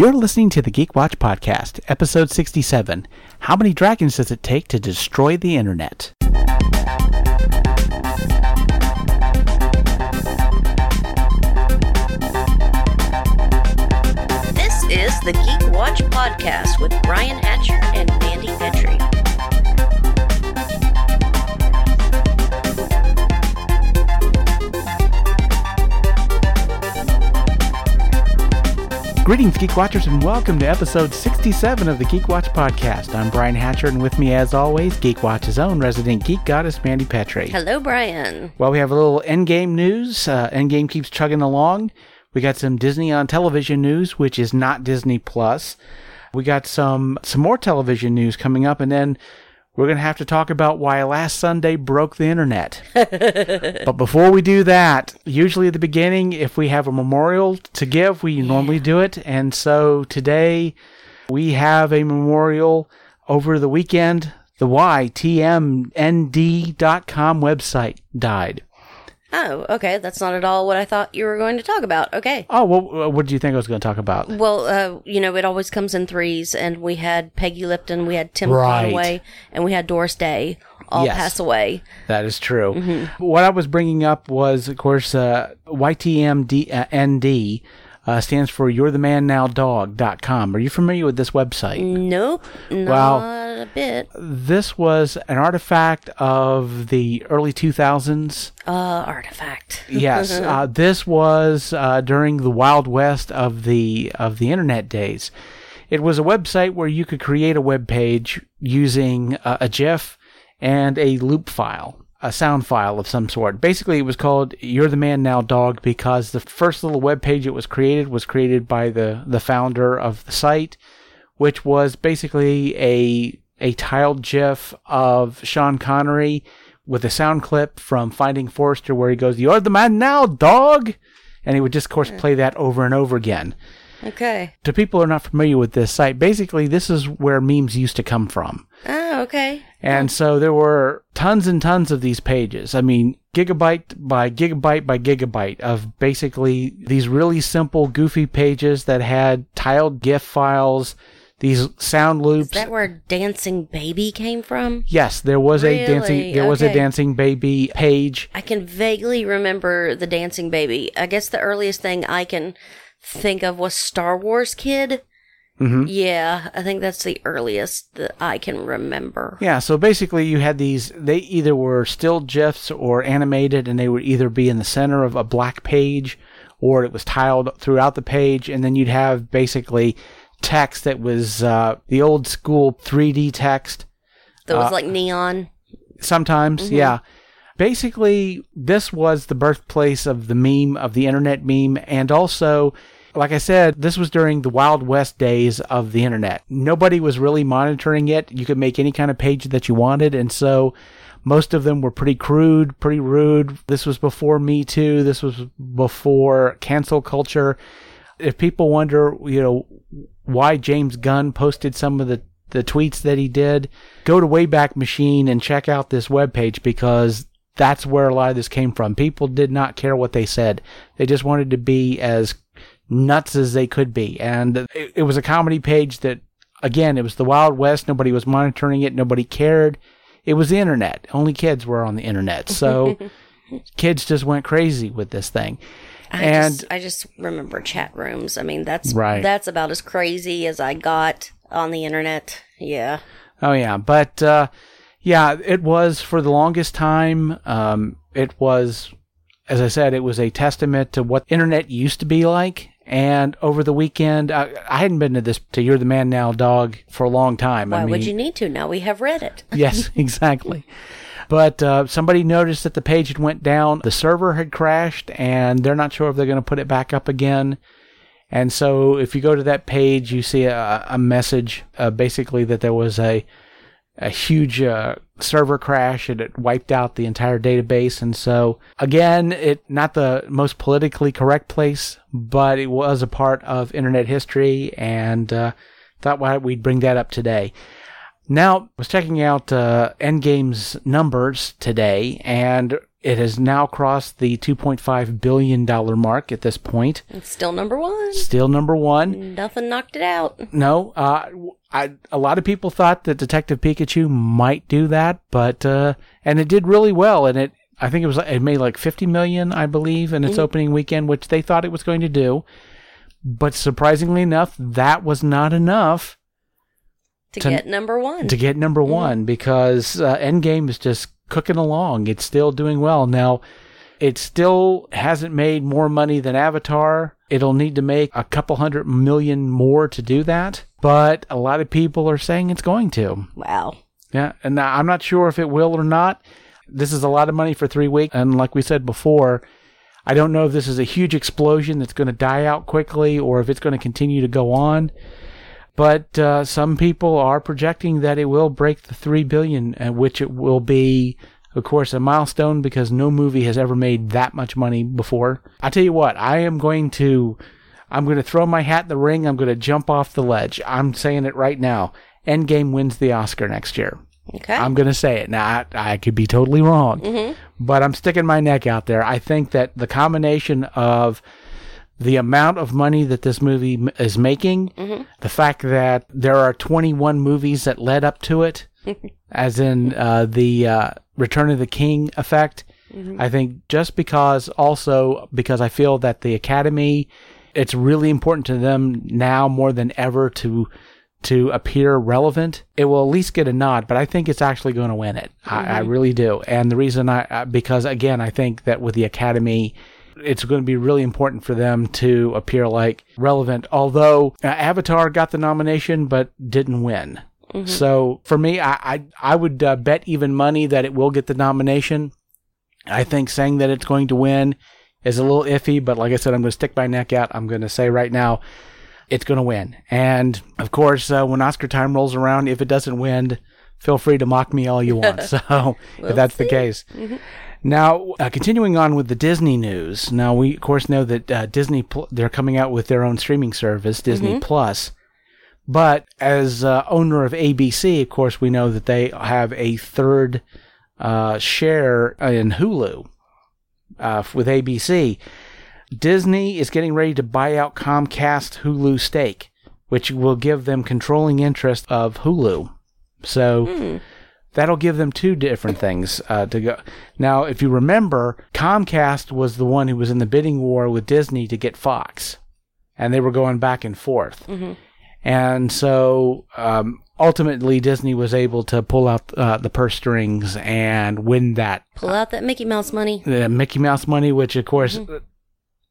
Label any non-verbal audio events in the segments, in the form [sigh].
You're listening to the Geek Watch Podcast, episode 67. How many dragons does it take to destroy the internet? This is the Geek Watch Podcast with Brian Hatcher and Mandy Petrie. Greetings, Geek Watchers, and welcome to episode 67 of the Geek Watch Podcast. I'm Brian Hatcher, and with me, as always, Geek Watch's own resident geek goddess, Mandy Petrie. Hello, Brian. Well, we have a little Endgame news. Uh, Endgame keeps chugging along. We got some Disney on television news, which is not Disney Plus. We got some some more television news coming up, and then we're gonna have to talk about why last Sunday broke the internet. [laughs] but before we do that, usually at the beginning, if we have a memorial to give, we normally do it, and so today we have a memorial over the weekend. The YTMND.com website died. Oh, okay. That's not at all what I thought you were going to talk about. Okay. Oh, well, what do you think I was going to talk about? Well, uh, you know, it always comes in threes, and we had Peggy Lipton, we had Tim Right. Conway, and we had Doris Day all Yes. pass away. That is true. What I was bringing up was, of course, uh, YTMND uh, stands for You're the Man Now Dog.com. Are you familiar with this website? Nope, not Well- a bit. This was an artifact of the early 2000s. Uh, artifact. [laughs] Yes, uh, this was uh, during the wild west of the of the internet days. It was a website where you could create a web page using uh, a GIF and a loop file, a sound file of some sort. Basically, it was called "You're the Man Now Dog" because the first little web page it was created was created by the the founder of the site, which was basically a a tiled GIF of Sean Connery with a sound clip from Finding Forrester where he goes, "You're the man now, dog," and he would just, of course, hmm. play that over and over again. Okay. To people who are not familiar with this site, basically this is where memes used to come from. Oh, okay. And so there were tons and tons of these pages. I mean, gigabyte by gigabyte by gigabyte of basically these really simple, goofy pages that had tiled GIF files, these sound loops. Is that where Dancing Baby came from? yes, there was a dancing. Really? There was a dancing baby page. I can vaguely remember the Dancing Baby. I guess the earliest thing I can think of was Star Wars Kid. Mhm. Yeah, I think that's the earliest that I can remember. Yeah, so basically you had these, they either were still GIFs or animated, and they would either be in the center of a black page or it was tiled throughout the page, and then you'd have basically text that was uh, the old school 3D text. That was Uh, like neon. Sometimes, yeah. Basically, this was the birthplace of the meme, of the internet meme, and also, like I said, this was during the Wild West days of the internet. Nobody was really monitoring it. You could make any kind of page that you wanted, and so most of them were pretty crude, pretty rude. This was before Me Too. This was before cancel culture. If people wonder, you know, why James Gunn posted some of the the tweets that he did, go to Wayback Machine and check out this webpage because that's where a lot of this came from. People did not care what they said. They just wanted to be as nuts as they could be. And it, it was a comedy page that, again, it was the Wild West. Nobody was monitoring it. Nobody cared. It was the internet. Only kids were on the internet. So [laughs] kids just went crazy with this thing. I and just, I just remember chat rooms. I mean, that's Right. that's about as crazy as I got on the internet. Yeah. Oh yeah, but uh, yeah, it was for the longest time. Um, it was, as I said, it was a testament to what internet used to be like. And over the weekend, I, I hadn't been to this to "You're the Man Now" dog for a long time. Why I mean, would you need to? Now we have Reddit. [laughs] yes, [laughs] exactly. But uh, somebody noticed that the page had went down. The server had crashed, and they're not sure if they're going to put it back up again. And so, if you go to that page, you see a, a message, uh, basically that there was a a huge uh, server crash and it wiped out the entire database. And so, again, it not the most politically correct place, but it was a part of internet history, and uh, thought why we'd bring that up today. Now, I was checking out uh, Endgame's numbers today, and It has now crossed the $2.5 billion mark at this point. It's still number one. Still number one. Nothing knocked it out. No, uh, I, a lot of people thought that Detective Pikachu might do that, but, uh, and it did really well. And it, I think it was, it made like 50 million, I believe, in its opening weekend, which they thought it was going to do. But surprisingly enough, that was not enough To, To- get number one. to get number one because uh, Endgame is just cooking along. It's still doing well. Now, it still hasn't made more money than Avatar. It'll need to make a couple hundred million more to do that. But a lot of people are saying it's going to. wow. Yeah. And I'm not sure if it will or not. This is a lot of money for three weeks. And like we said before, I don't know if this is a huge explosion that's going to die out quickly or if it's going to continue to go on. But uh, some people are projecting that it will break the three billion, uh, which it will be, of course, a milestone because no movie has ever made that much money before. I tell you what, I am going to, I'm going to throw my hat in the ring. I'm going to jump off the ledge. I'm saying it right now. Endgame wins the Oscar next year. Okay. I'm going to say it. Now, I, I could be totally wrong, but I'm sticking my neck out there. I think that the combination of the amount of money that this movie m- is making, the fact that there are 21 movies that led up to it, [laughs] as in uh, the uh, Return of the King effect, I think just because also because I feel that the Academy, it's really important to them now more than ever to to appear relevant, it will at least get a nod. But I think it's actually going to win it. I, I really do. And the reason I because again I think that with the Academy, it's going to be really important for them to appear like relevant. Although uh, Avatar got the nomination but didn't win. So for me, I I, I would uh, bet even money that it will get the nomination. I think saying that it's going to win is a little iffy, but like I said, I'm going to stick my neck out. I'm going to say right now, it's going to win. And of course, uh, when Oscar time rolls around, if it doesn't win, feel free to mock me all you want. [laughs] So if that's the case. Now, uh, continuing on with the Disney news. Now, we of course know that uh, Disney Pl- they're coming out with their own streaming service, Disney Plus. But as uh, owner of ABC, of course, we know that they have a third uh, share in Hulu uh, with ABC. Disney is getting ready to buy out Comcast Hulu stake, which will give them controlling interest of Hulu. So that'll give them two different things uh, to go. Now, if you remember, Comcast was the one who was in the bidding war with Disney to get Fox, and they were going back and forth. And so um, ultimately, Disney was able to pull out uh, the purse strings and win that Pull out that Mickey Mouse money. the Mickey Mouse money, which of course,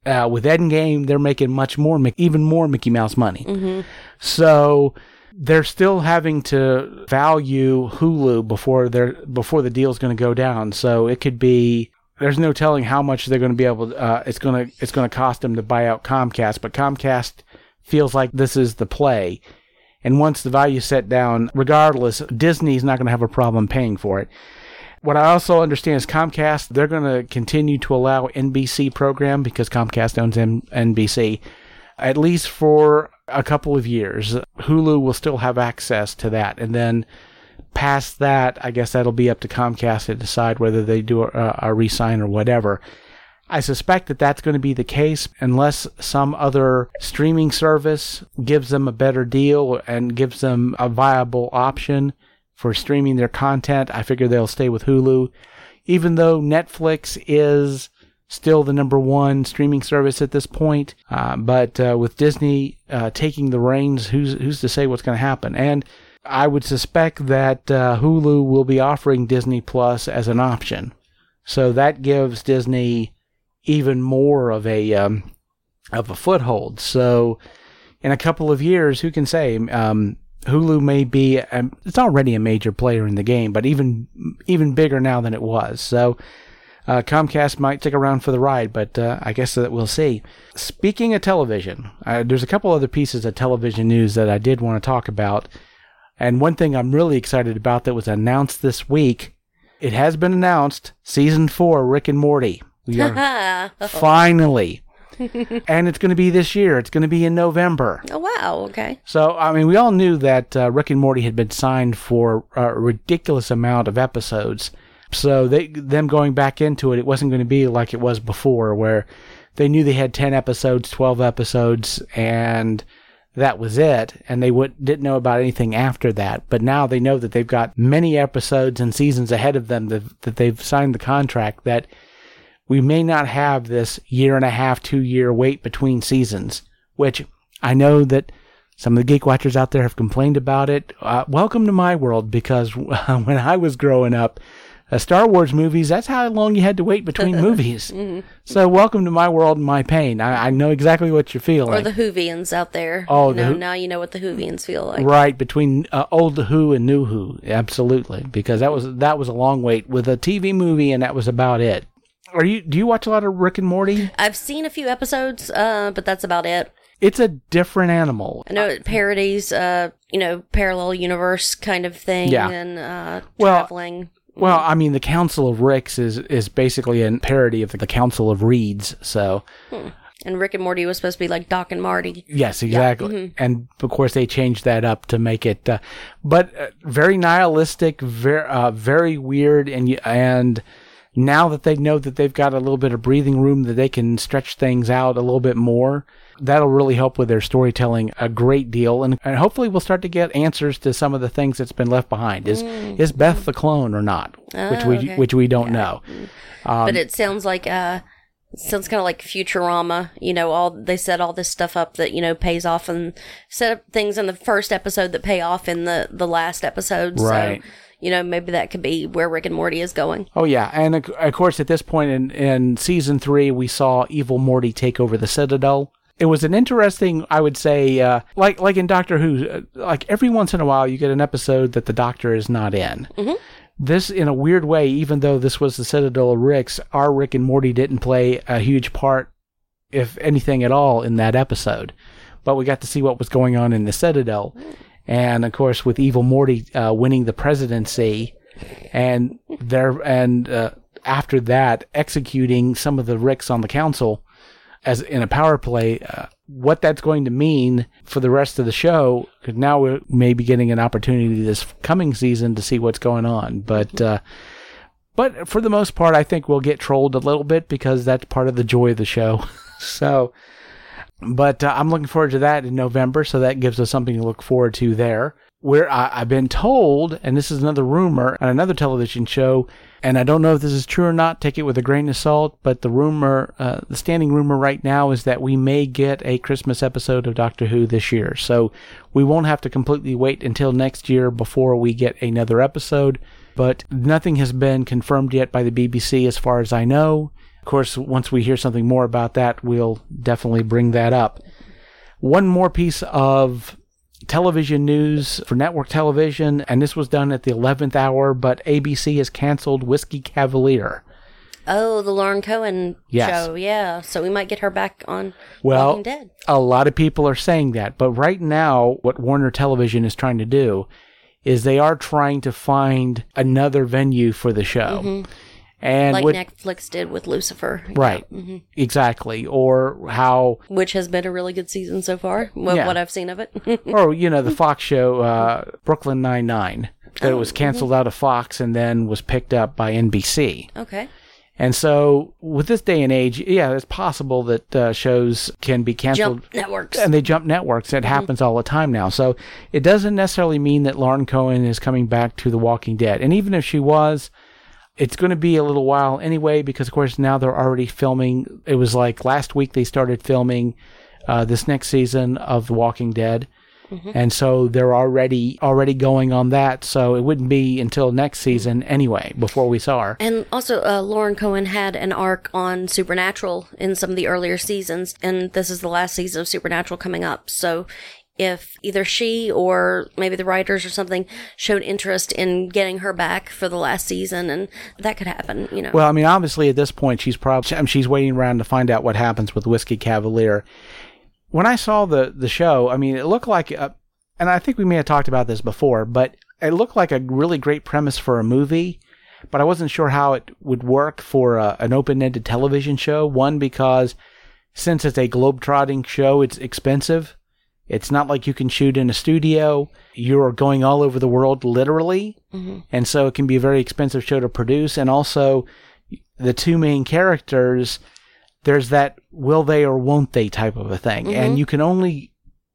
uh, with Endgame, they're making much more, Mic- even more Mickey Mouse money. So they're still having to value Hulu before they're before the deal's going to go down. So it could be. There's no telling how much they're going to be able. Uh, it's going to it's going to cost them to buy out Comcast, but Comcast feels like this is the play. And once the value's set down, regardless, Disney's not going to have a problem paying for it. What I also understand is Comcast, they're going to continue to allow NBC program because Comcast owns M- NBC, at least for a couple of years. Hulu will still have access to that. And then past that, I guess that'll be up to Comcast to decide whether they do a, a resign or whatever. I suspect that that's going to be the case unless some other streaming service gives them a better deal and gives them a viable option for streaming their content. I figure they'll stay with Hulu, even though Netflix is still the number one streaming service at this point. Uh, but uh, with Disney uh, taking the reins, who's who's to say what's going to happen? And I would suspect that uh, Hulu will be offering Disney Plus as an option, so that gives Disney even more of a um, of a foothold. So in a couple of years, who can say? Um, Hulu may be um, it's already a major player in the game, but even even bigger now than it was. So uh, Comcast might stick around for the ride, but uh, I guess that we'll see. Speaking of television, uh, there's a couple other pieces of television news that I did want to talk about, and one thing I'm really excited about that was announced this week. It has been announced, season four, Rick and Morty. We are [laughs] finally, [laughs] and it's going to be this year. It's going to be in November. Oh wow. Okay. So, I mean, we all knew that uh, Rick and Morty had been signed for a ridiculous amount of episodes. So they them going back into it, it wasn't going to be like it was before, where they knew they had ten episodes, twelve episodes, and that was it, and they would, didn't know about anything after that. But now they know that they've got many episodes and seasons ahead of them that, that they've signed the contract that we may not have this year and a half, two year wait between seasons, which I know that some of the Geek Watchers out there have complained about it. Uh, welcome to my world because [laughs] when I was growing up, uh, Star Wars movies, that's how long you had to wait between [laughs] movies. [laughs] Mm-hmm. So welcome to my world and my pain. I, I know exactly what you're feeling. Or the Whovians out there. Oh, you the know, Who- now you know what the Whovians feel like. Right between uh, old Who and new Who, absolutely, because that was that was a long wait with a TV movie, and that was about it. Are you? Do you watch a lot of Rick and Morty? I've seen a few episodes, uh, but that's about it. It's a different animal. I know it parodies, uh, you know, parallel universe kind of thing, Yeah. and uh, traveling. Well, I mean, the Council of Ricks is is basically a parody of the Council of Reeds. So And Rick and Morty was supposed to be like Doc and Marty. yes, exactly. And of course, they changed that up to make it, uh, but uh, very nihilistic, very uh, very weird, and and. Now that they know that they've got a little bit of breathing room, that they can stretch things out a little bit more, that'll really help with their storytelling a great deal. And, and hopefully, we'll start to get answers to some of the things that's been left behind. Is is Beth the clone or not? which we Mm. okay. which we don't know. Um, but it sounds like uh it sounds kind of like Futurama. You know, all they set all this stuff up that you know pays off and set up things in the first episode that pay off in the the last episode. Right. So you know, maybe that could be where Rick and Morty is going. Oh yeah, and of of course at this point in in season three, we saw Evil Morty take over the Citadel. It was an interesting, I would say, uh, like like in Doctor Who, uh, like every once in a while you get an episode that the Doctor is not in. This, in a weird way, even though this was the Citadel of Ricks, our Rick and Morty didn't play a huge part, if anything at all, in that episode. But we got to see what was going on in the Citadel, and of course with Evil Morty uh, winning the presidency, and there and uh, after that executing some of the Ricks on the council as in a power play. Uh, what that's going to mean for the rest of the show? Because now we may be getting an opportunity this coming season to see what's going on, but. Uh, but for the most part, I think we'll get trolled a little bit because that's part of the joy of the show. [laughs] so, but uh, I'm looking forward to that in November, so that gives us something to look forward to there. Where I, I've been told, and this is another rumor on another television show, and I don't know if this is true or not. Take it with a grain of salt. But the rumor, uh, the standing rumor right now, is that we may get a Christmas episode of Doctor Who this year. So we won't have to completely wait until next year before we get another episode. But nothing has been confirmed yet by the BBC, as far as I know. Of course, once we hear something more about that, we'll definitely bring that up. One more piece of television news for network television, and this was done at the 11th hour, but ABC has canceled Whiskey Cavalier. Oh, the Lauren Cohan Yes. show. Yeah. So we might get her back on Well, Walking Dead. a lot of people are saying that, but right now, what Warner Television is trying to do is they are trying to find another venue for the show. Mm-hmm. And Like what, Netflix did with Lucifer. right, exactly, or how Which has been a really good season so far, wh- Yeah. what I've seen of it. [laughs] or you know the Fox show uh, Brooklyn Nine Nine that was canceled out of Fox and then was picked up by NBC. okay. And so with this day and age, yeah, it's possible that uh, shows can be canceled. Jump networks. And they jump networks. It happens all the time now. So it doesn't necessarily mean that Lauren Cohan is coming back to The Walking Dead. And even if she was, it's going to be a little while anyway, because of course now they're already filming. It was like last week they started filming uh, this next season of The Walking Dead. And so they're already already going on that. So it wouldn't be until next season anyway before we saw her. And also, uh, Lauren Cohan had an arc on Supernatural in some of the earlier seasons, and this is the last season of Supernatural coming up. So, if either she or maybe the writers or something showed interest in getting her back for the last season, and that could happen, you know. Well, I mean, obviously at this point she's probably I mean, she's waiting around to find out what happens with Whiskey Cavalier. When I saw the the show, I mean, it looked like, a, and I think we may have talked about this before, but it looked like a really great premise for a movie. But I wasn't sure how it would work for a, an open ended television show. One because since it's a globe-trotting show, it's expensive. It's not like you can shoot in a studio. You're going all over the world literally. Mm-hmm. And so it can be a very expensive show to produce. And also, the two main characters, there's that will they or won't they type of a thing. Mm-hmm. And you can only.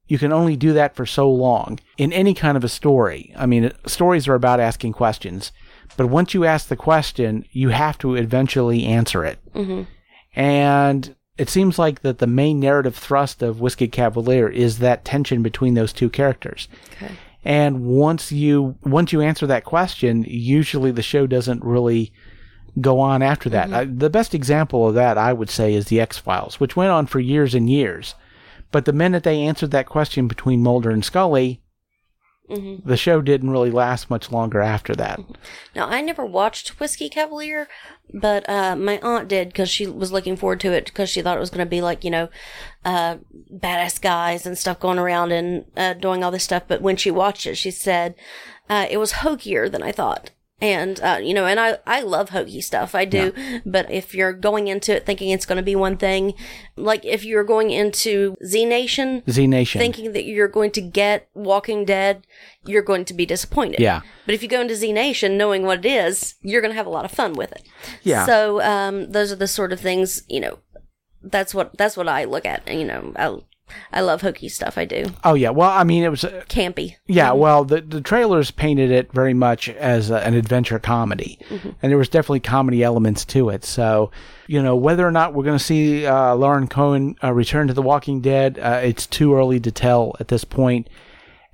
You can only do that for so long in any kind of a story. I mean, stories are about asking questions, but once you ask the question, you have to eventually answer it. Mm-hmm. And it seems like that the main narrative thrust of Whiskey Cavalier is that tension between those two characters. Okay. And once you once you answer that question, usually the show doesn't really go on after that. Mm-hmm. I, the best example of that, I would say, is the X Files, which went on for years and years. But the minute they answered that question between Mulder and Scully, the show didn't really last much longer after that. Now, I never watched Whiskey Cavalier, but uh, my aunt did because she was looking forward to it because she thought it was going to be like, you know, uh, badass guys and stuff going around and uh, doing all this stuff. But when she watched it, she said uh, it was hokier than I thought. And, uh, you know, and I, I love hokey stuff. I do. But if you're going into it thinking it's going to be one thing, like if you're going into Z Nation, Z Nation. thinking that you're going to get Walking Dead, you're going to be disappointed. Yeah. But if you go into Z Nation knowing what it is, you're going to have a lot of fun with it. Yeah. So um, those are the sort of things you know. That's what that's what I look at. You know, I I love hokey stuff. I do oh yeah. Well, I mean, it was uh, campy. Yeah, well, the the trailers painted it very much as a, an adventure comedy, and there was definitely comedy elements to it. So, you know, whether or not we're going to see uh, Lauren Cohan uh, return to The Walking Dead, uh, it's too early to tell at this point.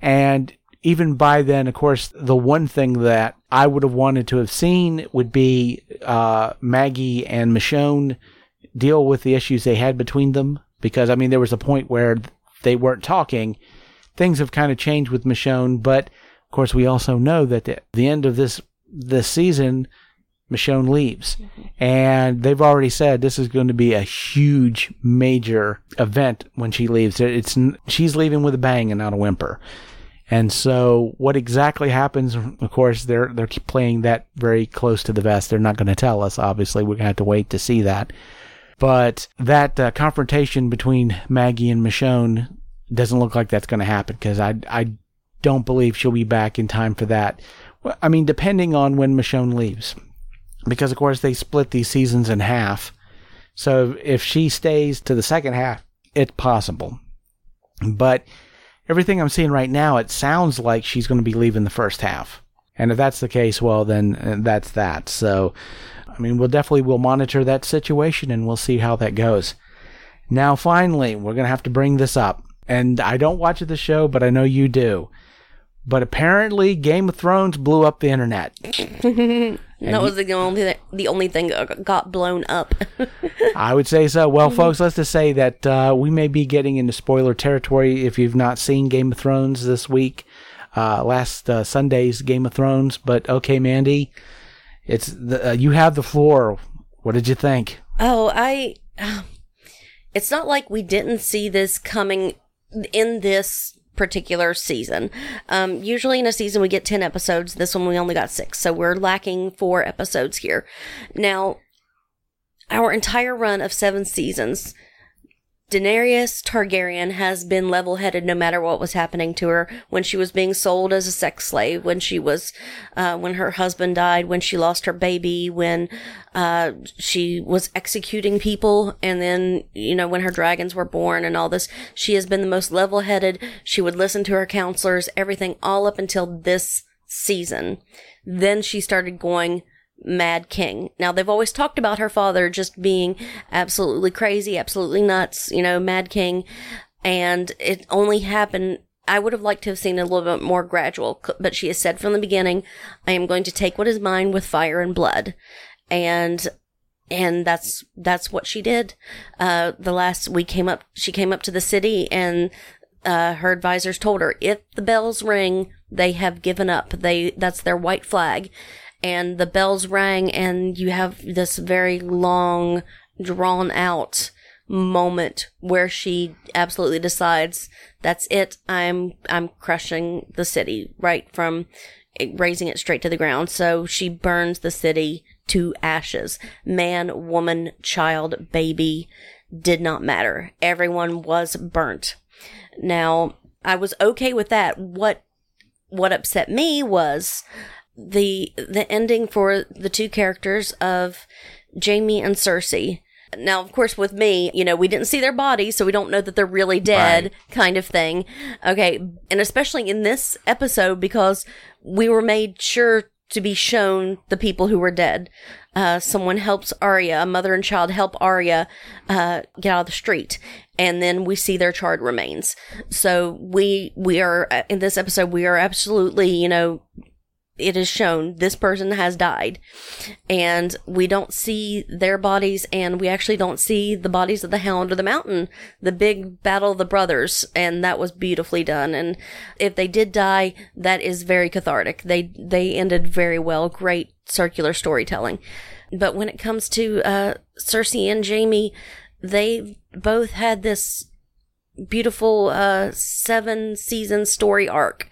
And even by then, of course, the one thing that I would have wanted to have seen would be uh, Maggie and Michonne deal with the issues they had between them. Because I mean, there was a point where they weren't talking. Things have kind of changed with Michonne, but of course, we also know that at the end of this this season, Michonne leaves, mm-hmm. and they've already said this is going to be a huge, major event when she leaves. It's she's leaving with a bang and not a whimper. And so, what exactly happens? Of course, they're they're playing that very close to the vest. They're not going to tell us. Obviously, we're going to have to wait to see that. But that uh, confrontation between Maggie and Michonne doesn't look like that's going to happen because I I don't believe she'll be back in time for that. I mean, depending on when Michonne leaves, because of course they split these seasons in half. So if she stays to the second half, it's possible. But everything I'm seeing right now, it sounds like she's going to be leaving the first half. And if that's the case, well, then uh, that's that. So, I mean, we'll definitely we'll monitor that situation and we'll see how that goes. Now, finally, we're going to have to bring this up. And I don't watch the show, but I know you do. But apparently, Game of Thrones blew up the internet. [laughs] that was the only th- the only thing that got blown up. [laughs] I would say so. Well, folks, let's just say that uh, we may be getting into spoiler territory if you've not seen Game of Thrones this week, uh, last uh, Sunday's Game of Thrones. But okay, Mandy, it's the, uh, you have the floor. What did you think? Oh, I. [sighs] It's not like we didn't see this coming in this particular season. Um, usually in a season we get 10 episodes. This one we only got six. So we're lacking four episodes here. Now, our entire run of seven seasons, Daenerys Targaryen has been level headed no matter what was happening to her when she was being sold as a sex slave, when she was, uh, when her husband died, when she lost her baby, when, uh, she was executing people, and then, you know, when her dragons were born and all this. She has been the most level headed. She would listen to her counselors, everything all up until this season. Then she started going, Mad King. Now they've always talked about her father just being absolutely crazy, absolutely nuts, you know, Mad King. And it only happened, I would have liked to have seen it a little bit more gradual, but she has said from the beginning, I am going to take what is mine with fire and blood. And and that's that's what she did. Uh, the last we came up, she came up to the city, and uh, her advisors told her if the bells ring, they have given up. They that's their white flag, and the bells rang, and you have this very long, drawn out moment where she absolutely decides that's it. I'm I'm crushing the city right from razing it straight to the ground. So she burns the city to ashes. Man, woman, child, baby did not matter. Everyone was burnt. Now, I was okay with that. What what upset me was the the ending for the two characters of Jaime and Cersei. Now, of course, with me, you know, we didn't see their bodies, so we don't know that they're really dead, Right. kind of thing. Okay. And especially in this episode, because we were made sure to be shown the people who were dead. Uh, someone helps Arya, a mother and child help Arya, uh, get out of the street. And then we see their charred remains. So we, we are, uh, in this episode, we are absolutely, you know, it is shown this person has died. And we don't see their bodies and we actually don't see the bodies of the hound or the mountain the big battle of the brothers and that was beautifully done. And if they did die that is very cathartic. They they ended very well. Great circular storytelling. But when it comes to uh cersei and Jaime they both had this beautiful uh seven season story arc.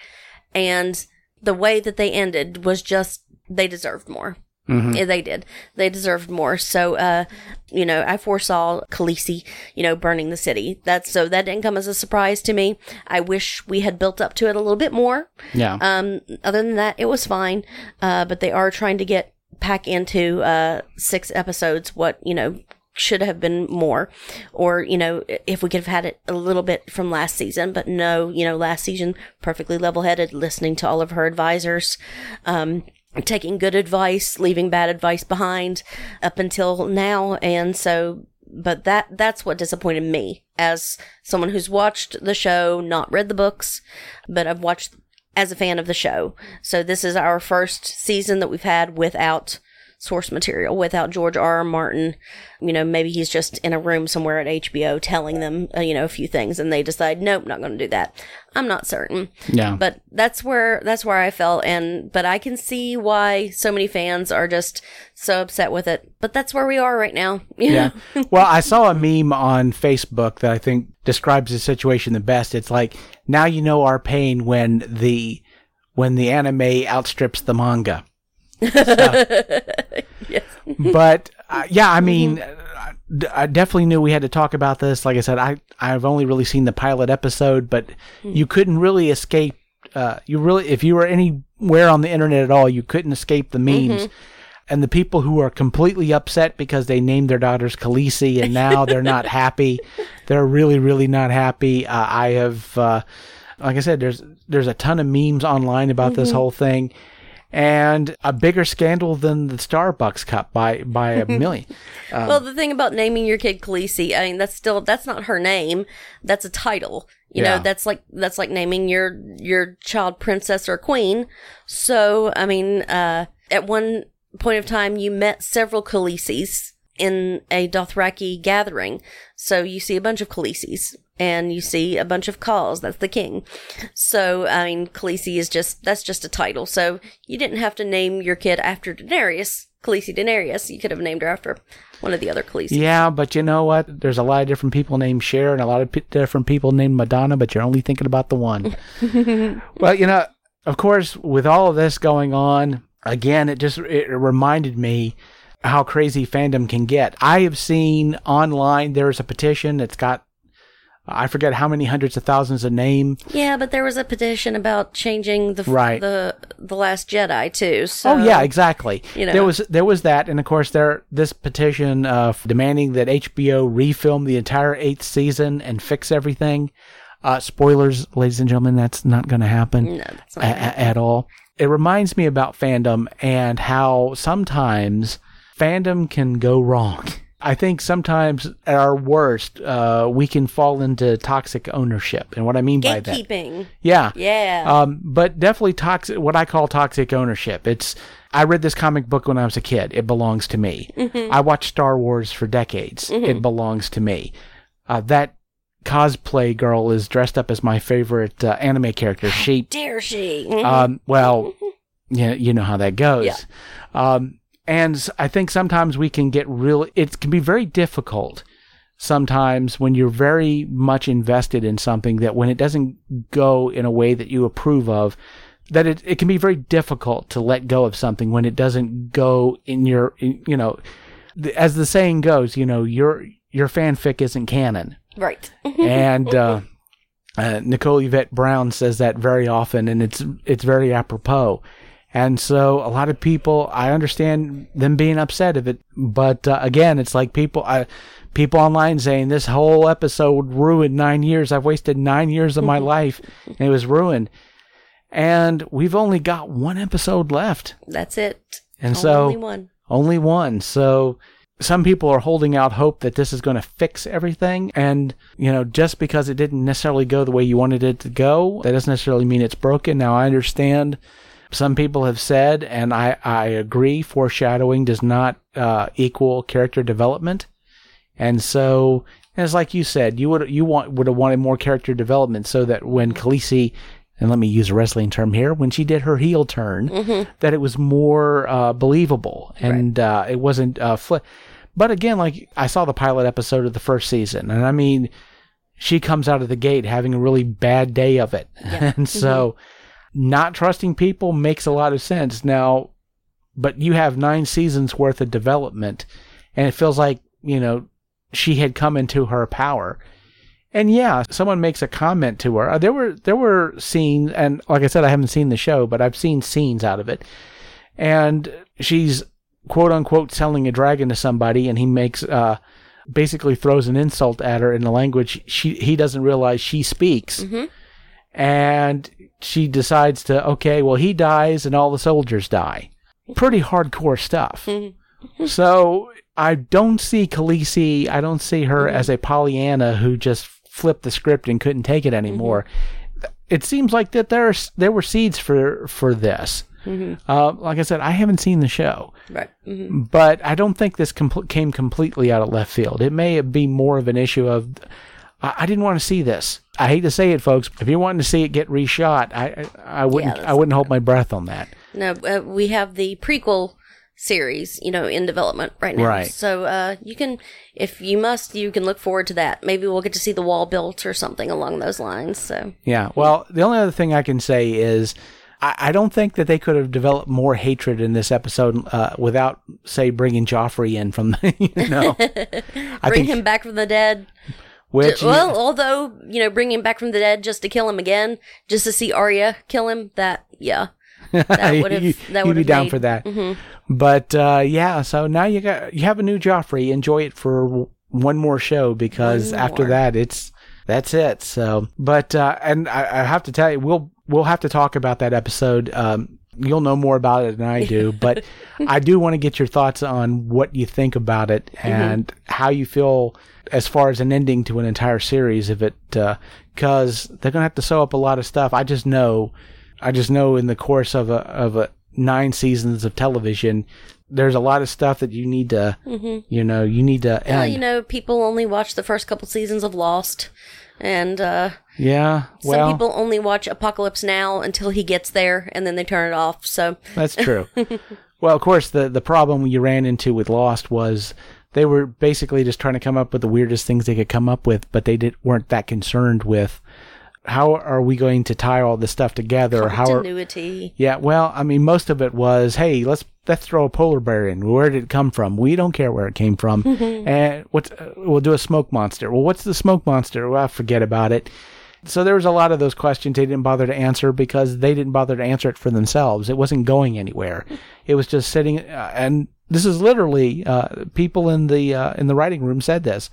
And the way that they ended was just they deserved more yeah, they did. They deserved more. So, uh, you know, I foresaw Khaleesi, you know, burning the city. That's so that didn't come as a surprise to me. I wish we had built up to it a little bit more. Yeah. Um, other than that, it was fine. Uh, but they are trying to get pack into uh six episodes what you know should have been more. Or you know if we could have had it a little bit from last season. But no you know last season perfectly level-headed listening to all of her advisors um taking good advice leaving bad advice behind up until now. And so but that that's what disappointed me as someone who's watched the show not read the books but i've watched as a fan of the show. So this is our first season that we've had without source material without George R. R. Martin. You know, maybe he's just in a room somewhere at HBO telling them, uh, you know, a few things and they decide, nope, not going to do that. I'm not certain. Yeah. But that's where, that's where I felt. And, but I can see why so many fans are just so upset with it. But that's where we are right now. [laughs] yeah. Well, I saw a meme on Facebook that I think describes the situation the best. It's like now you know our pain when the when the anime outstrips the manga. [laughs] yes. But uh, yeah, I mean, I, I definitely knew we had to talk about this. Like I said, I I've only really seen the pilot episode, but you couldn't really escape. Uh, you really, if you were anywhere on the internet at all, you couldn't escape the memes. And the people who are completely upset because they named their daughters Khaleesi and now they're not [laughs] happy. They're really, really not happy. Uh, I have, uh, like I said, there's there's a ton of memes online about this whole thing, and a bigger scandal than the Starbucks cup by by a [laughs] million. well, the thing about naming your kid Khaleesi, I mean, that's still that's not her name. That's a title. You Yeah. know, that's like that's like naming your your child princess or queen. So, I mean, uh, at one point of time, you met several Khaleesi's in a Dothraki gathering. So you see a bunch of Khaleesi's. And you see a bunch of khals. That's the king. So, I mean, Khaleesi is just, that's just a title. So, you didn't have to name your kid after Daenerys, Khaleesi Daenerys. You could have named her after one of the other Khaleesi. Yeah, but you know what? There's a lot of different people named Cher and a lot of p- different people named Madonna, but you're only thinking about the one. [laughs] well, you know, of course, with all of this going on, again, it just it reminded me how crazy fandom can get. I have seen online there's a petition that's got I forget how many hundreds of thousands of name. Yeah, but there was a petition about changing the Right. the the Last Jedi too. So Oh yeah, exactly. you know. There was there was that, and of course there this petition uh, demanding that HBO refilm the entire eighth season and fix everything. Uh, spoilers, ladies and gentlemen, that's not going to happen no, that's a- not. a- at all. It reminds me about fandom and how sometimes fandom can go wrong. [laughs] I think sometimes at our worst, uh, we can fall into toxic ownership, and what I mean by that, Gatekeeping. yeah, Yeah. um, but definitely toxic. What I call toxic ownership. It's. I read this comic book when I was a kid. It belongs to me. I watched Star Wars for decades. It belongs to me. Uh, that cosplay girl is dressed up as my favorite uh, anime character. She. Dare she? Um, well, [laughs] yeah, you know how that goes. Yeah. Um, and I think sometimes we can get real, It can be very difficult sometimes when you're very much invested in something that when it doesn't go in a way that you approve of, that it, it can be very difficult to let go of something when it doesn't go in your, in, you know, the, as the saying goes, you know, your, your fanfic isn't canon. right. [laughs] And, uh, Uh, Nicole Yvette Brown says that very often, and it's it's very apropos. And so a lot of people, I understand them being upset of it, but uh, again, it's like people, I, people online saying this whole episode ruined nine years. I've wasted nine years of my life, and it was ruined. And we've only got one episode left, That's it. and so Only one. only one. So some people are holding out hope that this is going to fix everything. And, you know, just because it didn't necessarily go the way you wanted it to go, that doesn't necessarily mean it's broken. Now, I understand some people have said, and I, I agree, foreshadowing does not uh, equal character development. And so, it's like you said, you would you want would have wanted more character development so that when Khaleesi, and let me use a wrestling term here, when she did her heel turn, that it was more uh, believable. And uh, it wasn't uh, fl- But again, like I saw the pilot episode of the first season, and I mean, she comes out of the gate having a really bad day of it, [laughs] and so not trusting people makes a lot of sense now. But you have nine seasons worth of development, and it feels like you know she had come into her power. And yeah, someone makes a comment to her. There were there were scenes, and like I said, I haven't seen the show, but I've seen scenes out of it. And she's quote unquote selling a dragon to somebody, and he makes uh, basically throws an insult at her in a language she he doesn't realize she speaks. And she decides to okay, well he dies, and all the soldiers die. Pretty hardcore stuff. [laughs] So I don't see Khaleesi. I don't see her as a Pollyanna who just flipped the script and couldn't take it anymore. It seems like that there there were seeds for for this. Uh, like I said, I haven't seen the show, Right. hmm but I don't think this compl- came completely out of left field. It may be more of an issue of I, I didn't want to see this. I hate to say it, folks. If you're wanting to see it get reshot, I I, I wouldn't Yeah, I wouldn't hold my breath on that. No, uh, we have the prequel series, you know, in development right now. Right. So uh, you can, if you must, you can look forward to that. Maybe we'll get to see the wall built or something along those lines. So Yeah. Well, the only other thing I can say is I, don't think that they could have developed more hatred in this episode uh, without, say, bringing Joffrey in from the, [laughs] you know, [laughs] I bring think him back from the dead. Which well, although you know, bringing him back from the dead just to kill him again, just to see Arya kill him. That yeah, [laughs] that would have that you'd be down made, for that. But uh, yeah, so now you got you have a new Joffrey. Enjoy it for one more show because One after more. that it's that's it. So, but uh, and I, I have to tell you, we'll we'll have to talk about that episode. Um, you'll know more about it than I do, [laughs] but I do want to get your thoughts on what you think about it mm-hmm. and how you feel as far as an ending to an entire series of it, uh, because they're gonna have to sew up a lot of stuff. I just know, I just know in the course of a of a nine seasons of television, there's a lot of stuff that you need to, mm-hmm. you know, you need to Well, you know, people only watch the first couple seasons of Lost, and uh, yeah, some people only watch Apocalypse Now until he gets there, and then they turn it off. So That's [laughs] true. well, of course, the the problem you ran into with Lost was they were basically just trying to come up with the weirdest things they could come up with, but they did weren't that concerned with how are we going to tie all this stuff together? or How are continuity. yeah? Well, I mean, most of it was, hey, let's let's throw a polar bear in. Where did it come from? We don't care where it came from. [laughs] and what's uh, we'll do a smoke monster. Well, what's the smoke monster? Well, forget about it. So there was a lot of those questions they didn't bother to answer because they didn't bother to answer it for themselves. It wasn't going anywhere. It was just sitting, uh, and this is literally uh, people in the uh, in the writing room said this.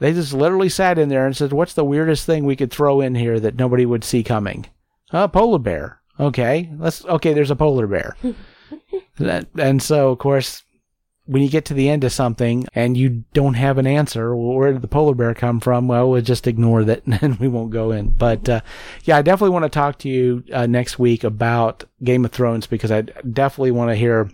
They just literally sat in there and said, "What's the weirdest thing we could throw in here that nobody would see coming?" A polar bear. Okay, let's. Okay, there's a polar bear. [laughs] and so, of course, when you get to the end of something and you don't have an answer, well, where did the polar bear come from? Well, we'll just ignore that [laughs] and we won't go in. But uh, yeah, I definitely want to talk to you uh, next week about Game of Thrones because I definitely want to hear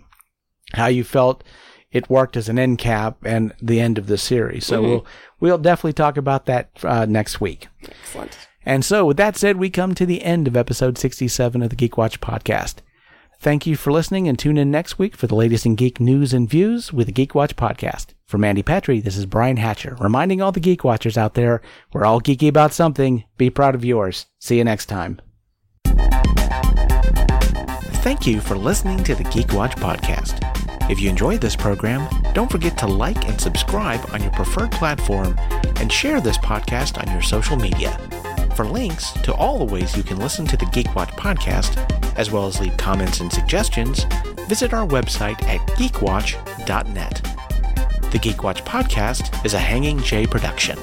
how you felt it worked as an end cap and the end of the series. So we'll we'll definitely talk about that uh, next week. Excellent. And so, with that said, we come to the end of episode 67 of the Geek Watch podcast. Thank you for listening and tune in next week for the latest in geek news and views with the Geek Watch podcast. For Mandy Petrie, this is Brian Hatcher, reminding all the Geek Watchers out there, we're all geeky about something. Be proud of yours. See you next time. Thank you for listening to the Geek Watch podcast. If you enjoyed this program, don't forget to like and subscribe on your preferred platform and share this podcast on your social media. For links to all the ways you can listen to the Geek Watch podcast, as well as leave comments and suggestions, visit our website at geekwatch.net. The Geek Watch podcast is a Hanging J production.